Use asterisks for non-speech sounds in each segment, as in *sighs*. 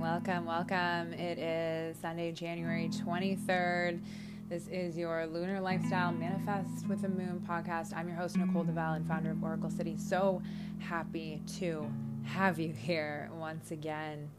Welcome, welcome. It is Sunday, January 23rd. This is your Lunar Lifestyle Manifest with the Moon podcast. I'm your host, Nicole DeVal, and founder of Oracle City. So happy to have you here once again.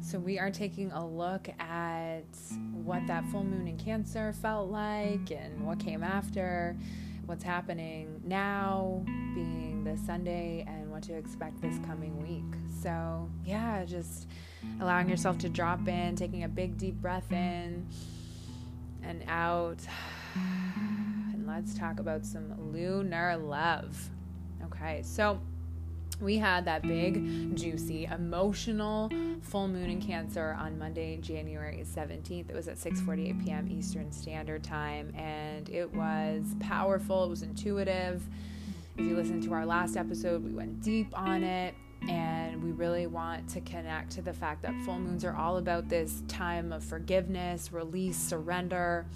So, we are taking a look at what that full moon in Cancer felt like and what came after, what's happening now, being the Sunday, and to expect this coming week. So, yeah, just allowing yourself to drop in, taking a big deep breath in and out. *sighs* And let's talk about some lunar love. Okay, so we had that big, juicy, emotional full moon in Cancer on Monday, January 17th. It was at 6:48 p.m. Eastern Standard Time and it was powerful, it was intuitive. If you listened to our last episode, we went deep on it and we really want to connect to the fact that full moons are all about this time of forgiveness, release, surrender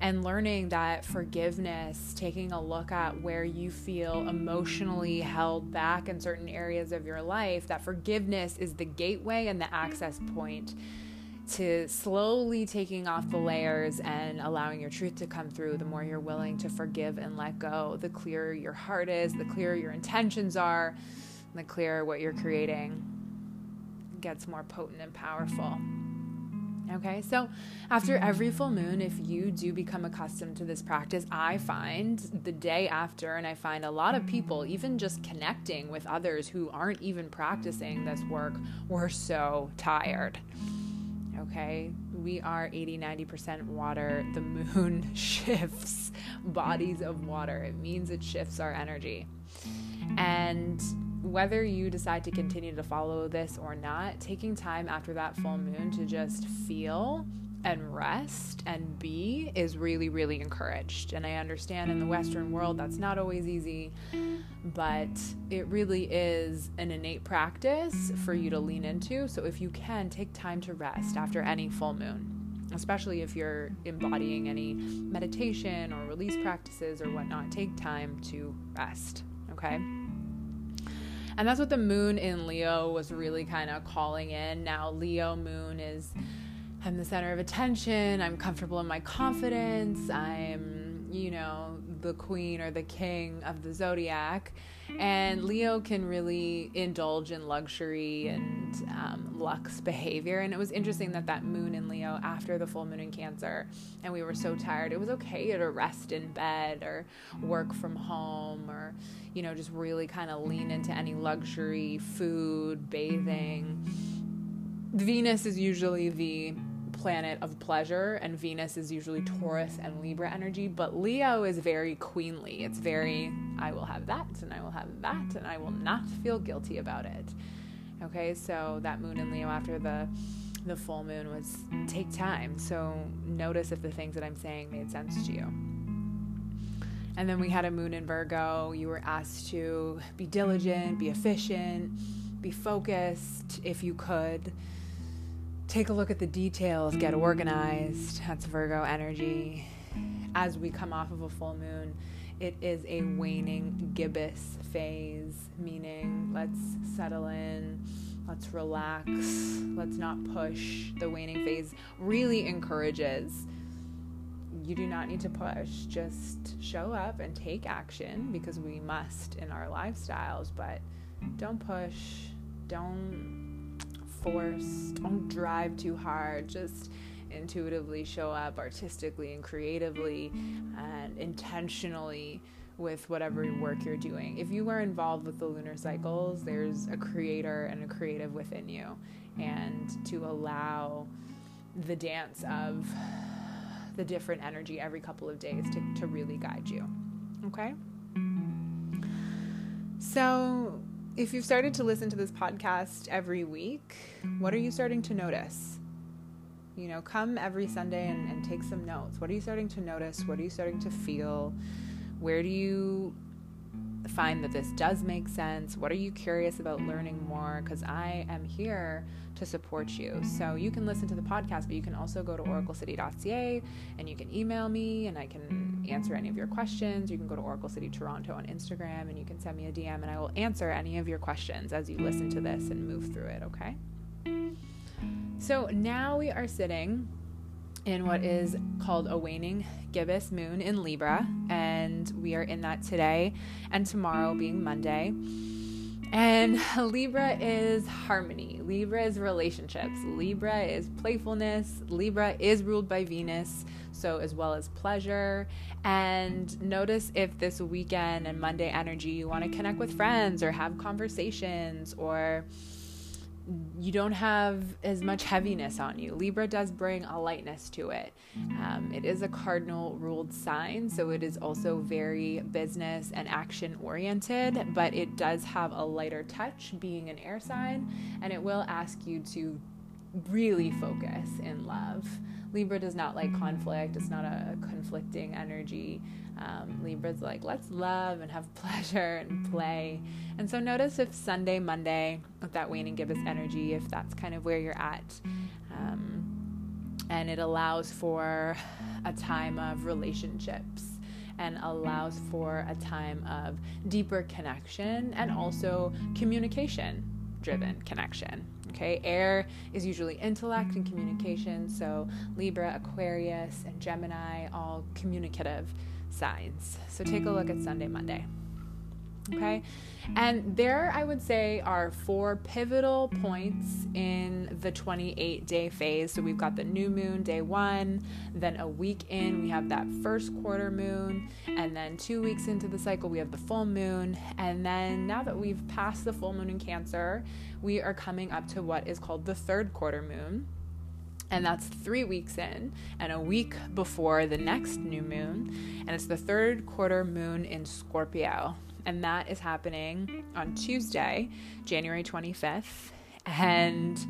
and learning that forgiveness, taking a look at where you feel emotionally held back in certain areas of your life, that forgiveness is the gateway and the access point to slowly taking off the layers and allowing your truth to come through. The more you're willing to forgive and let go, the clearer your heart is, the clearer your intentions are, the clearer what you're creating gets more potent and powerful. Okay, so after every full moon, if you do become accustomed to this practice, I find the day after, and I find a lot of people, even just connecting with others who aren't even practicing this work, we're so tired. Okay, we are 80 90% water. The moon *laughs* shifts bodies of water, it means it shifts our energy. And whether you decide to continue to follow this or not, taking time after that full moon to just feel and rest and be is really, really encouraged. And I understand in the Western world that's not always easy, but it really is an innate practice for you to lean into. So if you can, take time to rest after any full moon, especially if you're embodying any meditation or release practices or whatnot, take time to rest. Okay. And that's what the moon in Leo was really kind of calling in. Now, Leo moon is I'm the center of attention, I'm comfortable in my confidence, I'm, you know, the queen or the king of the zodiac. And Leo can really indulge in luxury and um, luxe *laughs* behavior. And it was interesting that that moon in Leo after the full moon in Cancer, and we were so tired, it was okay to rest in bed or work from home or, you know, just really kind of lean into any luxury, food, bathing. Venus is usually the planet of pleasure, and Venus is usually Taurus and Libra energy, but Leo is very queenly. It's very, I will have that, and I will have that, and I will not feel guilty about it. Okay, so that moon in Leo after the the full moon was take time. So notice if the things that I'm saying made sense to you. And then we had a moon in Virgo. You were asked to be diligent, be efficient, be focused if you could take a look at the details, get organized. That's Virgo energy. As we come off of a full moon, it is a waning gibbous phase, meaning let's settle in, let's relax, let's not push. The waning phase really encourages you do not need to push, just show up and take action because we must in our lifestyles, but don't push, don't force, don't drive too hard, just intuitively show up artistically and creatively and intentionally with whatever work you're doing. If you are involved with the lunar cycles, there's a creator and a creative within you, and to allow the dance of the different energy every couple of days to, to really guide you. Okay? So, if you've started to listen to this podcast every week, what are you starting to notice? You know, come every Sunday and, and take some notes. What are you starting to notice? What are you starting to feel? Where do you find that this does make sense? What are you curious about learning more? Because I am here to support you. So you can listen to the podcast, but you can also go to oraclecity.ca and you can email me and I can answer any of your questions. You can go to Oracle City Toronto on Instagram and you can send me a DM and I will answer any of your questions as you listen to this and move through it, okay? So now we are sitting in what is called a waning gibbous moon in Libra, and we are in that today and tomorrow being Monday. And *laughs* Libra is harmony. Libra is relationships. Libra is playfulness. Libra is ruled by Venus, so as well as pleasure. And notice if this weekend and Monday energy you want to connect with friends or have conversations or you don't have as much heaviness on you. Libra does bring a lightness to it. Um, it is a cardinal ruled sign, so it is also very business and action oriented, but it does have a lighter touch being an air sign, and it will ask you to really focus in love. Libra does not like conflict, it's not a conflicting energy. Um, Libra's like, let's love and have *laughs* pleasure and play. And so notice if Sunday, Monday, with that waning gibbous energy, if that's kind of where you're at. Um, and it allows for a time of relationships and allows for a time of deeper connection and also communication driven connection. Okay, air is usually intellect and communication, so Libra, Aquarius, and Gemini, all communicative signs. So take a look at Sunday, Monday. Okay, mm-hmm. and there I would say are four pivotal points in the 28 day phase. So we've got the new moon day one, then a week in, we have that first quarter moon, and then two weeks into the cycle, we have the full moon. And then now that we've passed the full moon in Cancer, we are coming up to what is called the third quarter moon. And that's three weeks in and a week before the next new moon. And it's the third quarter moon in scorpio and that is happening on tuesday january 25th and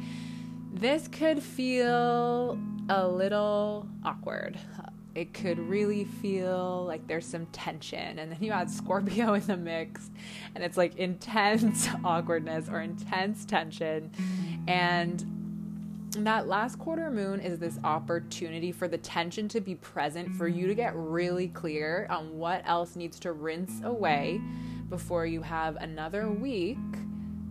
this could feel a little awkward. It could really feel like there's some tension and then you add scorpio in the mix and it's like intense *laughs* awkwardness or intense tension and that last quarter moon is this opportunity for the tension to be present for you to get really clear on what else needs to rinse away before you have another week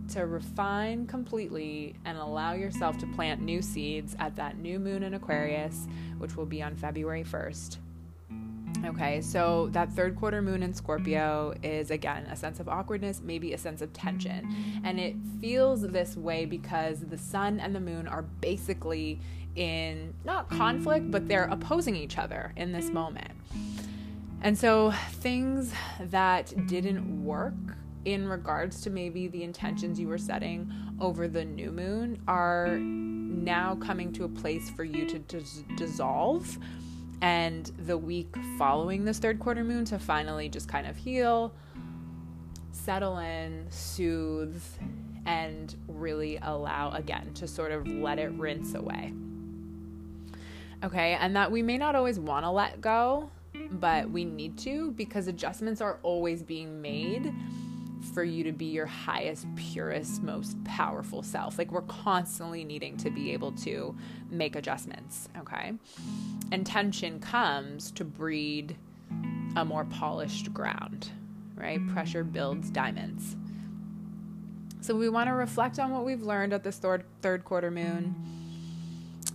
to refine completely and allow yourself to plant new seeds at that new moon in Aquarius, which will be on February 1st. Okay, so that third quarter moon in Scorpio is again a sense of awkwardness, maybe a sense of tension. And it feels this way because the sun and the moon are basically in not conflict, but they're opposing each other in this moment. And so things that didn't work in regards to maybe the intentions you were setting over the new moon are now coming to a place for you to dis- dissolve and the week following this third quarter moon to finally just kind of heal, settle in, soothe, and really allow again to sort of let it rinse away. Okay, and that we may not always want to let go, but we need to because adjustments are always being made for you to be your highest, purest, most powerful self. Like we're constantly needing to be able to make adjustments, okay? And tension comes to breed a more polished ground, right? Pressure builds diamonds. So we want to reflect on what we've learned at this third, third quarter moon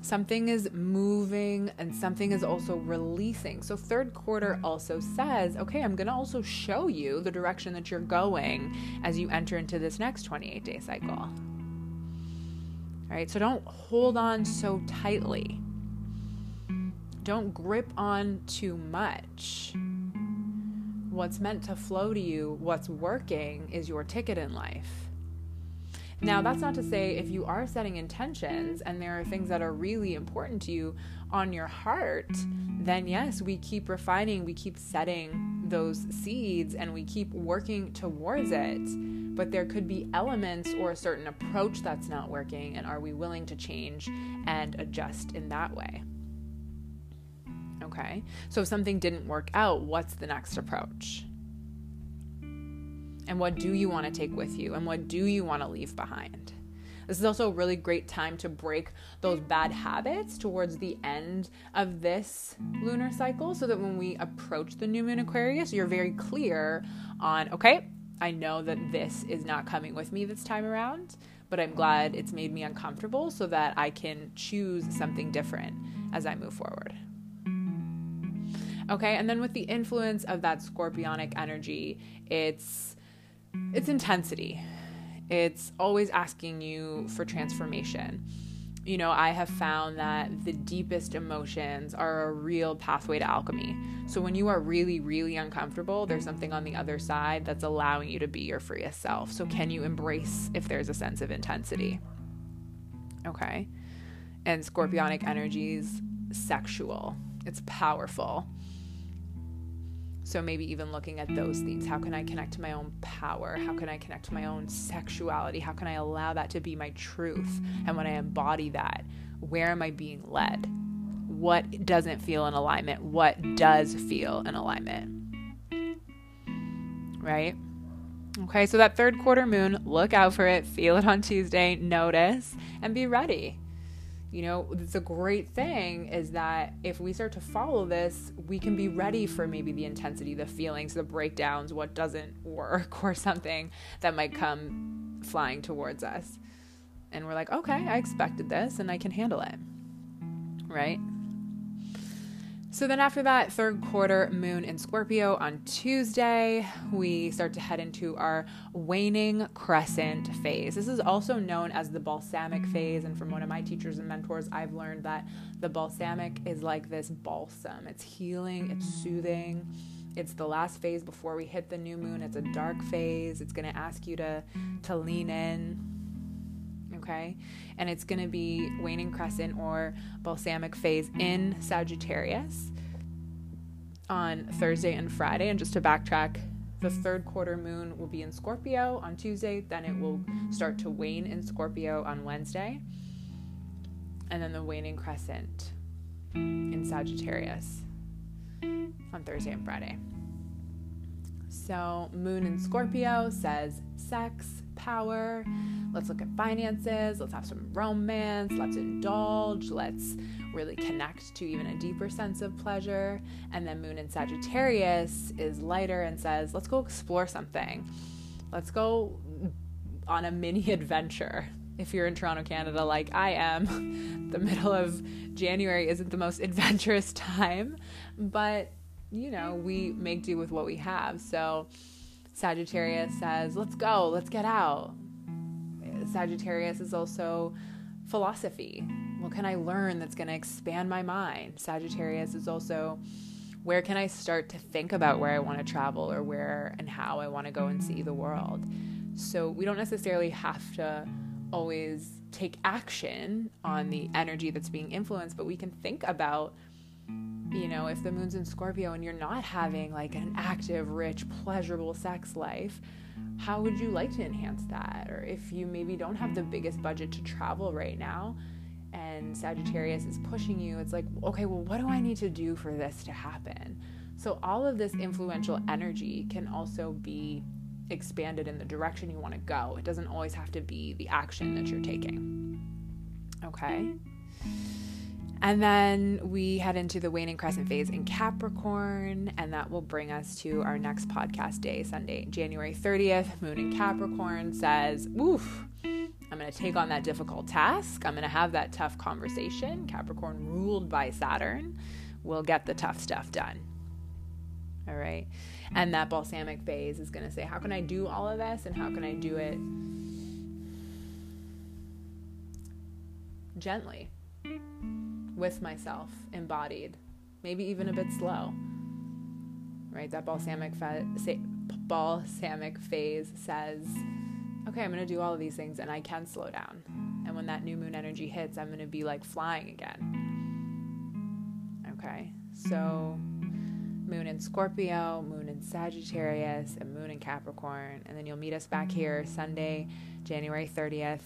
something is moving and something is also releasing. So, third quarter also says, okay, I'm going to also show you the direction that you're going as you enter into this next 28 day cycle. All right, so don't hold on so tightly. Don't grip on too much. What's meant to flow to you, what's working, is your ticket in life. Now, that's not to say if you are setting intentions and there are things that are really important to you on your heart, then yes, we keep refining, we keep setting those seeds and we keep working towards it. But there could be elements or a certain approach that's not working, and are we willing to change and adjust in that way? Okay, so if something didn't work out, what's the next approach? And what do you want to take with you? And what do you want to leave behind? This is also a really great time to break those bad habits towards the end of this lunar cycle so that when we approach the new moon Aquarius, you're very clear on okay, I know that this is not coming with me this time around, but I'm glad it's made me uncomfortable so that I can choose something different as I move forward. Okay, and then with the influence of that scorpionic energy, it's it's intensity. It's always asking you for transformation you know, I have found that the deepest emotions are a real pathway to alchemy. So when you are really, really uncomfortable, there's something on the other side that's allowing you to be your freest self. So can you embrace if there's a sense of intensity? Okay. And scorpionic energies, sexual, it's powerful. So maybe even looking at those things. How can I connect to my own power? How can I connect to my own sexuality? How can I allow that to be my truth? And when I embody that, where am I being led? What doesn't feel in alignment? What does feel in alignment? Right? Okay, so that third quarter moon, look out for it, feel it on Tuesday, notice, and be ready you know a great thing is that if we start to follow this we can be ready for maybe the intensity the feelings the breakdowns what doesn't work *laughs* or something that might come flying towards us. And we're like okay i expected this and i can handle it. Right so then after that third quarter moon in Scorpio on Tuesday, we start to head into our waning crescent phase. This is also known as the balsamic phase and from one of my teachers and mentors I've learned that the balsamic is like this balsam. It's healing, it's soothing. It's the last phase before we hit the new moon. It's a dark phase. It's going to ask you to to lean in. Okay? and it's going to be waning crescent or balsamic phase in Sagittarius on Thursday and Friday. And just to backtrack, the third quarter moon will be in Scorpio on Tuesday, then it will start to wane in Scorpio on Wednesday, and then the waning crescent in Sagittarius on Thursday and Friday. So, moon in Scorpio says sex, power. Let's look at finances. Let's have some romance. Let's indulge. Let's really connect to even a deeper sense of pleasure. And then Moon in Sagittarius is lighter and says, let's go explore something. Let's go on a mini *laughs* adventure. If you're in Toronto, Canada, like I am, *laughs* the middle of January isn't the most *laughs* adventurous time, but you know, we make do with what we have. So, Sagittarius says, let's go, let's get out. Sagittarius is also philosophy. What can I learn that's going to expand my mind? Sagittarius is also where can I start to think about where I want to travel or where and how I want to go and see the world. So we don't necessarily have to always take action on the energy that's being influenced, but we can think about you know, if the moon's in Scorpio and you're not having like an active, rich, pleasurable sex life, how would you like to enhance that? Or if you maybe don't have the biggest budget to travel right now and Sagittarius is pushing you, it's like, okay, well, what do I need to do for this to happen? So, all of this influential energy can also be expanded in the direction you want to go. It doesn't always have to be the action that you're taking. Okay? And then we head into the waning crescent phase in mm. Capricorn, and that will bring us to our next podcast day, Sunday, January 30th. Moon in Capricorn says, Oof, I'm going to take on that difficult task. I'm going to have that tough conversation. Capricorn, ruled by Saturn, will get the tough stuff done. All right. And that balsamic phase is going to say, How can I do all of this? And how can I do it gently? With myself embodied, maybe even a bit slow. Right? That balsamic fa- balsamic phase says, "Okay, I'm going to do all of these things and I can slow down." And when that new moon energy hits, I'm going to be like flying again. Okay? So moon in Scorpio, moon in Sagittarius, and moon in Capricorn. And then you'll meet us back here Sunday, January 30th.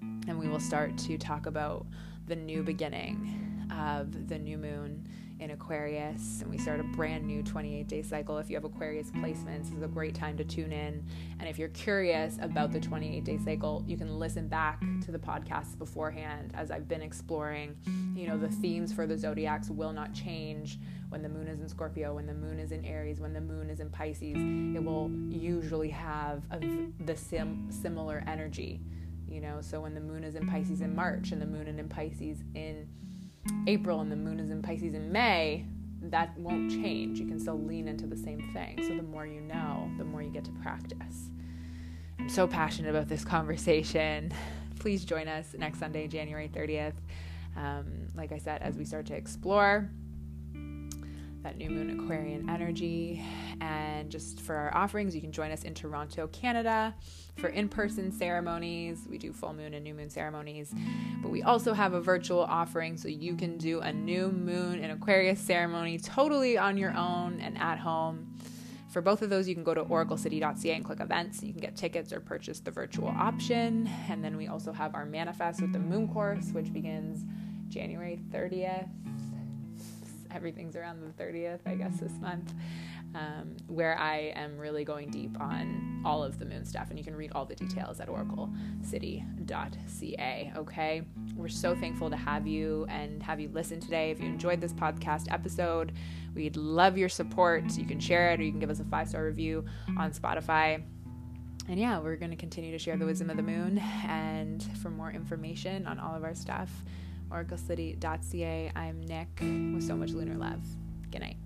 And we will start to talk about the new beginning of the new moon in Aquarius, and we start a brand new 28 day cycle. If you have Aquarius placements, this is a great time to tune in. And if you're curious about the 28 day cycle, you can listen back to the podcasts beforehand as I've been exploring. You know, the themes for the zodiacs will not change when the moon is in Scorpio, when the moon is in Aries, when the moon is in Pisces. It will usually have a, the sim, similar energy. You know, so when the moon is in Pisces in March and the moon is in Pisces in April and the moon is in Pisces in May, that won't change. You can still lean into the same thing. So the more you know, the more you get to practice. I'm so passionate about this conversation. *laughs* Please join us next Sunday, January 30th. Um, like I said, as we start to explore that new moon Aquarian energy. And just for our offerings, you can join us in Toronto, Canada for in person ceremonies. We do full moon and new moon ceremonies, but we also have a virtual offering so you can do a new moon and Aquarius ceremony totally on your own and at home. For both of those, you can go to oraclecity.ca and click events. You can get tickets or purchase the virtual option. And then we also have our Manifest with the Moon course, which begins January 30th everything's around the 30th, I guess, this month, um, where I am really going deep on all of the moon stuff. And you can read all the details at oraclecity.ca. Okay. We're so thankful to have you and have you listen today. If you enjoyed this podcast episode, we'd love your support. You can share it or you can give us a five star review on Spotify. And yeah, we're going to continue to share the wisdom of the moon. And for more information on all of our stuff, oraclecity.ca. I'm Nick with so much lunar love. Good night.